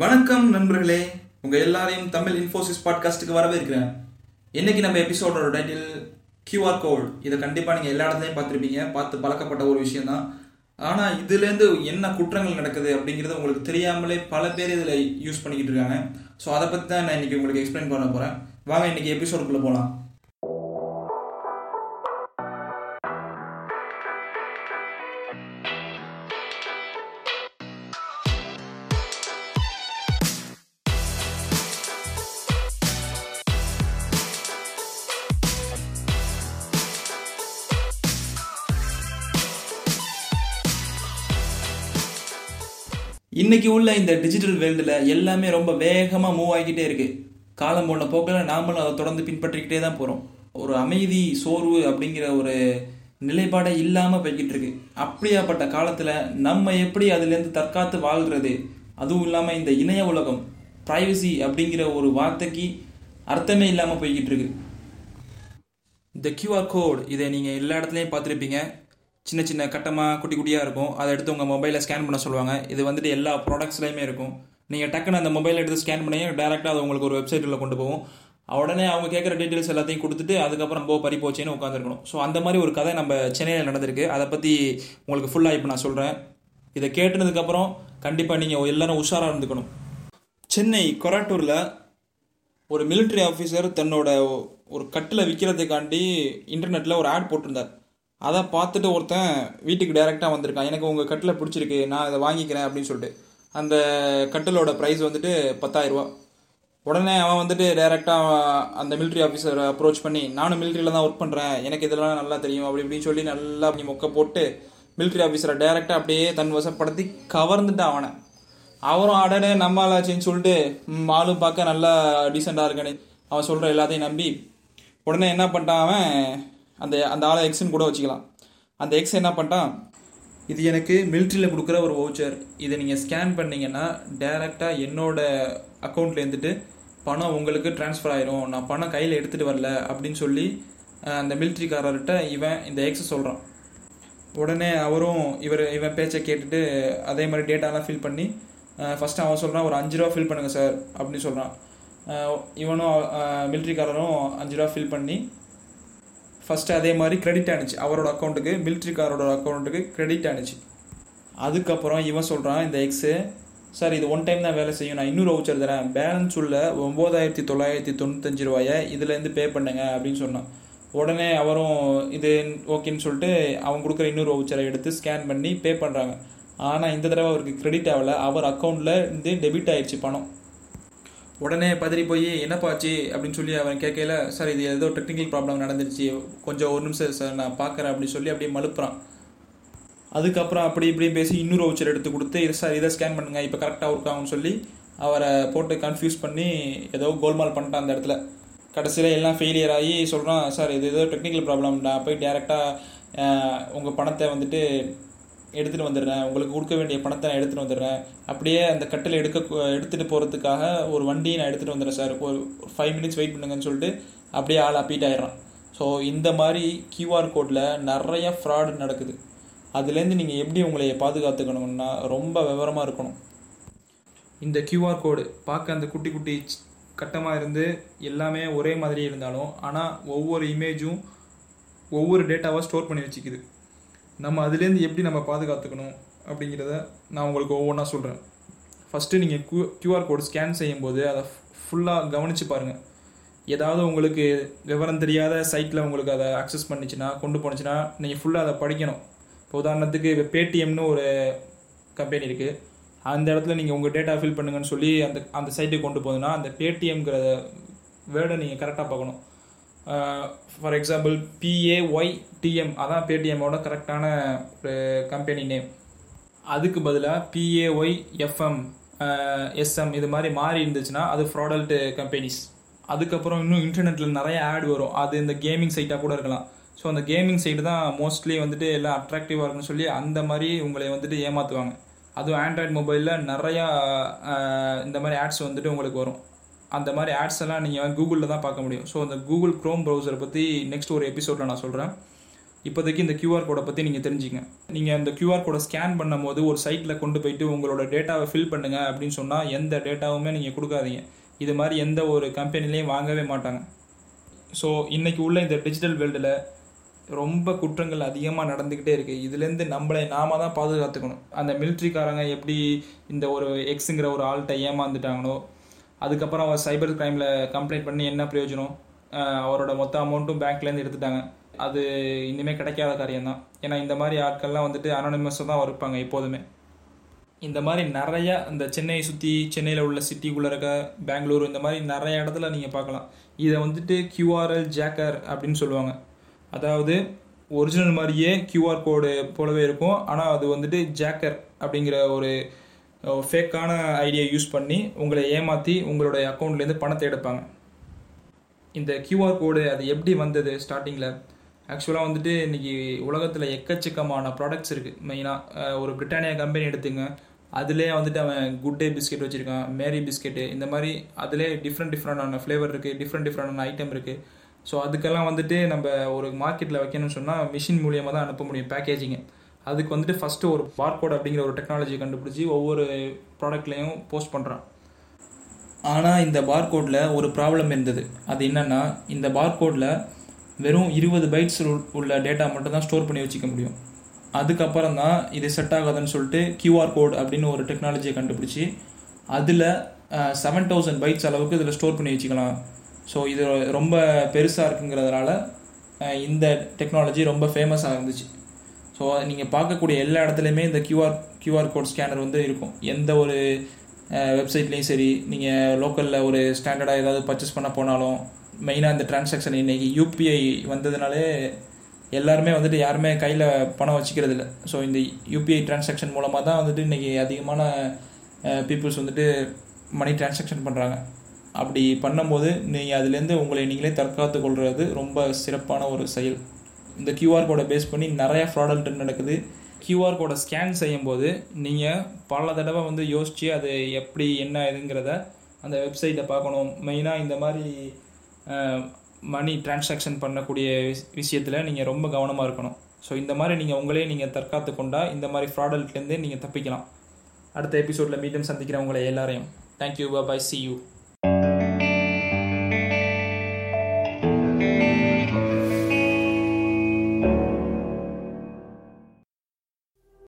வணக்கம் நண்பர்களே. உங்க எல்லாரையும் தமிழ் இன்ஃபோசிஸ் பாட்காஸ்ட்டுக்கு வரவேற்கிறேன். இன்னைக்கு நம்ம எபிசோடோட டைட்டில் கியூஆர் கோட் இதை கண்டிப்பா நீங்க எல்லா இடத்துலையும் பார்த்துருப்பீங்க. பார்த்து பழக்கப்பட்ட ஒரு விஷயம் தான் ஆனா இதுல இருந்து என்ன குற்றங்கள் நடக்குது அப்படிங்கிறது உங்களுக்கு தெரியாமலே பல பேர் இதுல யூஸ் பண்ணிக்கிட்டு இருக்காங்க. ஸோ அதை பத்தி தான் நான் இன்னைக்கு உங்களுக்கு எக்ஸ்பிளைன் பண்ண போறேன். வாங்க இன்னைக்கு எபிசோடுக்குள்ள போலாம். இன்னைக்கு உள்ள இந்த டிஜிட்டல் வேர்ல்டில் எல்லாமே ரொம்ப வேகமாக மூவ் ஆகிக்கிட்டே இருக்கு. காலம் போன போக்கில் நாமளும் அதை தொடர்ந்து பின்பற்றிக்கிட்டே தான் போகிறோம் ஒரு அமைதி சோர்வு அப்படிங்கிற ஒரு நிலைப்பாடே இல்லாமல் போய்கிட்டு இருக்கு. அப்படியாப்பட்ட காலத்தில் நம்ம எப்படி அதுலேருந்து தற்காத்து வாழ்கிறது அதுவும் இல்லாமல் இந்த இணைய உலகம் ப்ரைவசி அப்படிங்கிற ஒரு வார்த்தைக்கு அர்த்தமே இல்லாமல் போய்கிட்டு இருக்கு. இந்த கியூஆர் கோட் இதை நீங்கள் எல்லா இடத்துலையும் பார்த்துருப்பீங்க. சின்ன சின்ன கட்டமாக குட்டி குட்டியாக இருக்கும். அதை எடுத்து உங்கள் மொபைலில் ஸ்கேன் பண்ண சொல்லுவாங்க. இது வந்துட்டு எல்லா ப்ராடக்ட்ஸ்லையுமே இருக்கும். நீங்கள் டக்குன்னு அந்த மொபைல் எடுத்து ஸ்கேன் பண்ணி டேரெக்டாக அது உங்களுக்கு ஒரு வெப்சைட்டில் கொண்டு போகும். உடனே அவங்க கேட்குற டீட்டெயில்ஸ் எல்லாத்தையும் கொடுத்துட்டு அதுக்கப்புறம் போ பறி போச்சேன்னு உட்காந்துருக்கணும் ஸோ அந்த மாதிரி ஒரு கதை நம்ம சென்னையில் நடந்திருக்கு. அதை பற்றி உங்களுக்கு ஃபுல்லாக இப்போ நான் சொல்கிறேன் இதை கேட்டுனதுக்கப்புறம் கண்டிப்பாக நீங்கள் எல்லாரும் உஷாராக இருந்துக்கணும். சென்னை கொராட்டூரில் ஒரு மிலிட்ரி ஆஃபீஸர் தன்னோட ஒரு கட்டில் விற்கிறதுக்காண்டி இன்டர்நெட்டில் ஒரு ஆட் போட்டிருந்தார். அதை பார்த்துட்டு ஒருத்தன் வீட்டுக்கு டைரெக்டாக வந்திருக்கான். எனக்கு உங்கள் கட்டில் பிடிச்சிருக்கு நான் இதை வாங்கிக்கிறேன் அப்படின்னு சொல்லிட்டு. அந்த கட்டிலோட ப்ரைஸ் வந்துட்டு பத்தாயிரரூவா உடனே அவன் வந்துட்டு டைரெக்டாக அந்த மிலிட்ரி ஆஃபீஸர் அப்ரோச் பண்ணி நானும் மிலிட்ரியில் தான் ஒர்க் பண்ணுறேன் எனக்கு இதெல்லாம் நல்லா தெரியும். அப்படி இப்படின்னு சொல்லி நல்லா அப்படி மொக்க போட்டு மிலிட்ரி ஆஃபீஸரை டைரெக்டாக அப்படியே தன் வசப்படுத்தி கவர்ந்துட்டான் அவனை. அவரும் அடனே நம்மளாச்சின்னு சொல்லிட்டு ஆளும் பார்க்க நல்லா டீசெண்டாக இருக்கானே அவன் சொல்கிற எல்லாத்தையும் நம்பி உடனே என்ன பண்ணிட்டான் அவன் அந்த அந்த ஆளை எக்ஸ்ன்னு கூட வச்சுக்கலாம். அந்த எக்ஸ் என்ன பண்ணிட்டான் இது எனக்கு மிலிட்ரியில் கொடுக்குற ஒரு வவுச்சர் இதை நீங்கள் ஸ்கேன் பண்ணீங்கன்னா டைரெக்டாக என்னோட அக்கௌண்ட்டில் இருந்துட்டு பணம் உங்களுக்கு ட்ரான்ஸ்ஃபர் ஆயிரும். நான் பணம் கையில் எடுத்துகிட்டு வரல அப்படின்னு சொல்லி அந்த மிலிட்ரிக்காரர்கிட்ட இவன் இந்த எக்ஸை சொல்கிறான் உடனே அவரும் இவர் இவன் பேச்சை கேட்டுட்டு அதே மாதிரி டேட்டாலாம் ஃபில் பண்ணி ஃபஸ்ட்டு அவன் சொல்கிறான் ஒரு அஞ்சு ரூபா ஃபில் பண்ணுங்கள் சார் அப்படின்னு சொல்கிறான் இவனும் மிலிட்ரிக்காரரும் அஞ்சு ரூபா ஃபில் பண்ணி ஃபஸ்ட்டு அதே மாதிரி கிரெடிட் ஆனிச்சு அவரோட அக்கௌண்ட்டுக்கு மிலிட்ரிக்காரோட அக்கௌண்ட்டுக்கு கிரெடிட் ஆனிச்சு அதுக்கப்புறம் இவன் சொல்கிறான் இந்த எக்ஸு சார் இது ஒன் டைம் தான் வேலை செய்யும். நான் இன்னொரு வவுச்சர் தரேன். பேலன்ஸ் உள்ள ஒம்பதாயிரத்தி தொள்ளாயிரத்தி தொண்ணூத்தஞ்சு ரூபாயை இதுலேருந்து பே பண்ணுங்க அப்படின்னு சொன்னான். உடனே அவரும் இது ஓகேன்னு சொல்லிட்டு அவன் கொடுக்குற இன்னொரு வவுச்சரை எடுத்து ஸ்கேன் பண்ணி பே பண்ணுறாங்க ஆனால் இந்த தடவை அவருக்கு கிரெடிட் ஆகலை. அவர் அக்கௌண்ட்டில் இருந்து டெபிட் ஆயிடுச்சு பணம். உடனே பதறி போய் என்னப்பாச்சு அப்படின்னு சொல்லி அவன் கேட்கல சார் இது ஏதோ டெக்னிக்கல் ப்ராப்ளம் நடந்துருச்சு. கொஞ்சம் ஒரு நிமிஷம் சார் நான் பார்க்குறேன் அப்படின்னு சொல்லி அப்படியே மழுப்புறான். அதுக்கப்புறம் அப்படி இப்படியும் பேசி இன்னொரு வவுச்சர் எடுத்து கொடுத்து இது சார் இதை ஸ்கேன் பண்ணுங்கள் இப்போ கரெக்டாக இருக்காங்கன்னு ஆகும்னு சொல்லி அவரை போட்டு கன்ஃபியூஸ் பண்ணி ஏதோ கோல்மால் பண்ணிட்டான் அந்த இடத்துல. கடைசியில் எல்லாம் ஃபெயிலியர் ஆகி சொல்கிறான் சார் இது ஏதோ டெக்னிக்கல் ப்ராப்ளம் நான் போய் டேரெக்டாக உங்கள் பணத்தை வந்துட்டு எடுத்துகிட்டு வந்துடுறேன். உங்களுக்கு கொடுக்க வேண்டிய பணத்தை நான் எடுத்துகிட்டு வந்துடுறேன். அப்படியே அந்த கட்டில் எடுக்க எடுத்துகிட்டு போகிறதுக்காக ஒரு வண்டியை நான் எடுத்துகிட்டு வந்துடுறேன் சார். ஒரு ஃபைவ் மினிட்ஸ் வெயிட் பண்ணுங்கன்னு சொல்லிட்டு அப்படியே ஆள் அப்பீட் ஆயிடுறான். ஸோ இந்த மாதிரி கியூஆர் கோடில் நிறைய ஃப்ராடு நடக்குது. அதுலேருந்து நீங்கள் எப்படி உங்களை பாதுகாத்துக்கணும்னா ரொம்ப விவரமாக இருக்கணும். இந்த கியூஆர் கோடு பார்க்க அந்த குட்டி குட்டி கட்டமாக இருந்து எல்லாமே ஒரே மாதிரி இருந்தாலும் ஆனால் ஒவ்வொரு இமேஜும் ஒவ்வொரு டேட்டாவாக ஸ்டோர் பண்ணி வச்சுக்குது. நம்ம அதுலேருந்து எப்படி நம்ம பாதுகாத்துக்கணும் அப்படிங்கிறத நான் உங்களுக்கு ஒவ்வொன்றா சொல்கிறேன் ஃபஸ்ட்டு நீங்கள் க்யூ க்யூஆர் கோடு ஸ்கேன் செய்யும்போது அதை ஃபுல்லாக கவனித்து பாருங்கள் ஏதாவது உங்களுக்கு விவரம் தெரியாத சைட்டில் உங்களுக்கு அதை அக்சஸ் பண்ணிச்சுன்னா கொண்டு போனுச்சுன்னா நீங்கள் ஃபுல்லாக அதை படிக்கணும். இப்போ உதாரணத்துக்கு இப்போ பேடிஎம்னு ஒரு கம்பெனி இருக்குது அந்த இடத்துல நீங்கள் உங்கள் டேட்டா ஃபில் பண்ணுங்கன்னு சொல்லி அந்த அந்த சைட்டுக்கு கொண்டு போகுதுன்னா அந்த பேடிஎம்ங்கிற வேர்டை நீங்கள் கரெக்டாக பார்க்கணும். ஃபார் எக்ஸாம்பிள் பிஏஒய் டிஎம் அதான் பேடிஎம்மோட கரெக்டான ஒரு கம்பெனி நேம் அதுக்கு பதிலாக பிஏஒய் எஃப்எம் எஸ்எம் இது மாதிரி மாறி இருந்துச்சுன்னா அது ஃப்ராடல்ட் கம்பெனிஸ் அதுக்கப்புறம் இன்னும் இன்டர்நெட்டில் நிறைய ஆட் வரும். அது இந்த கேமிங் சைட்டாக கூட இருக்கலாம். ஸோ அந்த கேமிங் சைடு தான் மோஸ்ட்லி வந்துட்டு எல்லாம் அட்ராக்டிவாக இருக்குன்னு சொல்லி அந்த மாதிரி உங்களை வந்துட்டு ஏமாற்றுவாங்க அதுவும் ஆண்ட்ராய்டு மொபைலில் நிறையா இந்த மாதிரி ஆட்ஸ் வந்துட்டு உங்களுக்கு வரும். அந்த மாதிரி ஆட்ஸ் எல்லாம் நீங்கள் கூகுளில் தான் பார்க்க முடியும். ஸோ அந்த கூகுள் க்ரோம் ப்ரௌசரை பற்றி நெக்ஸ்ட் ஒரு எபிசோடில் நான் சொல்கிறேன் இப்போதைக்கு இந்த கியூஆர் கோடை பற்றி நீங்கள் தெரிஞ்சுங்க. நீங்கள் அந்த கியூஆர் கோடை ஸ்கேன் பண்ணும்போது ஒரு சைட்டில் கொண்டு போயிட்டு உங்களோட டேட்டாவை ஃபில் பண்ணுங்க அப்படின்னு சொன்னால் எந்த டேட்டாவுமே நீங்கள் கொடுக்காதீங்க. இது மாதிரி எந்த ஒரு கம்பெனிலையும் வாங்கவே மாட்டாங்க. ஸோ இன்றைக்கி உள்ள இந்த டிஜிட்டல் வேர்ல்டில் ரொம்ப குற்றங்கள் அதிகமாக நடந்துக்கிட்டே இருக்குது இதுலேருந்து நம்மளை நாம தான் பாதுகாத்துக்கணும். அந்த மிலிட்ரிக்காரங்க எப்படி இந்த ஒரு எக்ஸுங்கிற ஒரு ஆள்கிட்ட ஏமாந்துட்டாங்களோ அதுக்கப்புறம் அவர் சைபர் கிரைமில் கம்ப்ளைண்ட் பண்ணி என்ன பிரயோஜனம்? அவரோட மொத்த அமௌண்ட்டும் பேங்க்லேருந்து எடுத்துட்டாங்க. அது இனிமேல் கிடைக்காத காரியம் தான் ஏன்னா இந்த மாதிரி ஆட்கள்லாம் வந்துட்டு அனானிமஸாக தான் இருப்பாங்க எப்போதுமே. இந்த மாதிரி நிறைய இந்த சென்னையை சுற்றி சென்னையில் உள்ள சிட்டிக்குள்ளே இருக்க பெங்களூர் இந்த மாதிரி நிறைய இடத்துல நீங்கள் பார்க்கலாம். இதை வந்துட்டு கியூஆர்எல் ஜேக்கர் அப்படின்னு சொல்லுவாங்க. அதாவது ஒரிஜினல் மாதிரியே கியூஆர் கோடு போலவே இருக்கும். ஆனால் அது வந்துட்டு ஜேக்கர் அப்படிங்கிற ஒரு ஃபேக்கான ஐடியா யூஸ் பண்ணி உங்களை ஏமாற்றி உங்களுடைய அக்கௌண்ட்லேருந்து பணத்தை எடுப்பாங்க. இந்த கியூஆர் கோடு அது எப்படி வந்தது ஸ்டார்டிங்கில் ஆக்சுவலாக வந்துட்டு இன்றைக்கி உலகத்தில் எக்கச்சக்கமான ப்ராடக்ட்ஸ் இருக்குது மெயினாக ஒரு பிரிட்டானியா கம்பெனி எடுத்துங்க. அதிலே வந்துட்டு அவன் குட் டே பிஸ்கெட் வச்சுருக்கான் மேரி பிஸ்கெட்டு இந்த மாதிரி அதிலே டிஃப்ரெண்ட் டிஃப்ரெண்டான ஃப்ளேவர் இருக்குது டிஃப்ரெண்ட் டிஃப்ரெண்டான ஐட்டம் இருக்குது ஸோ அதுக்கெல்லாம் வந்துட்டு நம்ம ஒரு மார்க்கெட்டில் வைக்கணும்னு சொன்னால் மிஷின் மூலியமாக தான் அனுப்ப முடியும் பேக்கேஜிங்க அதுக்கு வந்துட்டு ஃபஸ்ட்டு ஒரு பார்கோட் அப்படிங்கிற ஒரு டெக்னாலஜி கண்டுபிடிச்சி ஒவ்வொரு ப்ராடக்ட்லேயும் போஸ்ட் பண்ணுறான் ஆனால் இந்த பார்கோடில் ஒரு ப்ராப்ளம் இருந்தது. அது என்னென்னா இந்த பார்கோடில் வெறும் இருபது பைட்ஸ் உள்ள டேட்டா மட்டும்தான் ஸ்டோர் பண்ணி வச்சுக்க முடியும். அதுக்கப்புறம் தான் இது செட் ஆகாதுன்னு சொல்லிட்டு கியூஆர் கோட் அப்படின்னு ஒரு டெக்னாலஜியை கண்டுபிடிச்சி அதில் செவன் தௌசண்ட் பைட்ஸ் அளவுக்கு இதில் ஸ்டோர் பண்ணி வச்சுக்கலாம். ஸோ இது ரொம்ப பெருசாக இருக்குங்கிறதுனால இந்த டெக்னாலஜி ரொம்ப ஃபேமஸாக இருந்துச்சு. ஸோ நீங்கள் பார்க்கக்கூடிய எல்லா இடத்துலையுமே இந்த கியூஆர் கியூஆர் கோட் ஸ்கேனர் வந்து இருக்கும். எந்த ஒரு வெப்சைட்லேயும் சரி நீங்கள் லோக்கலில் ஒரு ஸ்டாண்டர்டாக ஏதாவது பர்ச்சேஸ் பண்ண போனாலும் மெயினாக இந்த டிரான்சாக்ஷன் இன்னைக்கு யூபிஐ வந்ததுனாலே எல்லாருமே வந்துட்டு யாருமே கையில் பணம் வச்சுக்கிறது இல்லை. ஸோ இந்த யூபிஐ டிரான்சாக்ஷன் மூலமாக தான் வந்துட்டு இன்றைக்கி அதிகமான பீப்புள்ஸ் வந்துட்டு மணி டிரான்சாக்ஷன் பண்ணுறாங்க அப்படி பண்ணும்போது நீங்கள் அதுலேருந்து உங்களை நீங்களே தற்காத்து கொள்வது ரொம்ப சிறப்பான ஒரு செயல். இந்த கியூஆர் கோடை பேஸ் பண்ணி நிறைய ஃப்ராடல்ட் நடக்குது. கியூஆர் கோடை ஸ்கேன் செய்யும்போது நீங்கள் பல தடவை வந்து யோசித்து அது எப்படி என்ன இதுங்கிறத அந்த வெப்சைட்டை பார்க்கணும். மெயினாக இந்த மாதிரி மணி டிரான்சாக்ஷன் பண்ணக்கூடிய விஷயத்தில் நீங்கள் ரொம்ப கவனமாக இருக்கணும். ஸோ இந்த மாதிரி நீங்கள் உங்களே நீங்கள் தற்காத்து கொண்டா இந்த மாதிரி ஃப்ராடல்ட்லேருந்தே நீங்கள் தப்பிக்கலாம். அடுத்த எபிசோடில் மீண்டும் சந்திக்கிறேன் உங்களை எல்லாரையும். Thank you bye C you